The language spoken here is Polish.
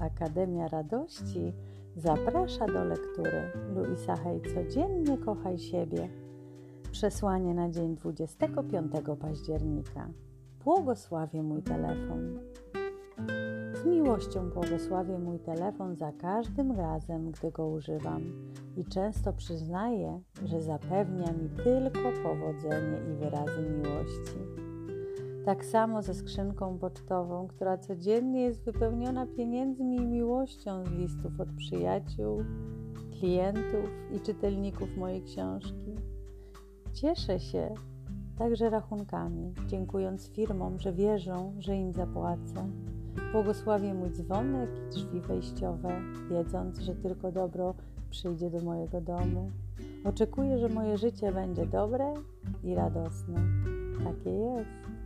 Akademia Radości zaprasza do lektury Luisa Hay Codziennie kochaj siebie. Przesłanie na dzień 25 października. Błogosławię mój telefon. Z miłością błogosławię mój telefon za każdym razem, gdy go używam i często przyznaję, że zapewnia mi tylko powodzenie i wyrazy miłości. Tak samo ze skrzynką pocztową, która codziennie jest wypełniona pieniędzmi i miłością z listów od przyjaciół, klientów i czytelników mojej książki. Cieszę się także rachunkami, dziękując firmom, że wierzą, że im zapłacę. Błogosławię mój dzwonek i drzwi wejściowe, wiedząc, że tylko dobro przyjdzie do mojego domu. Oczekuję, że moje życie będzie dobre i radosne. Takie jest.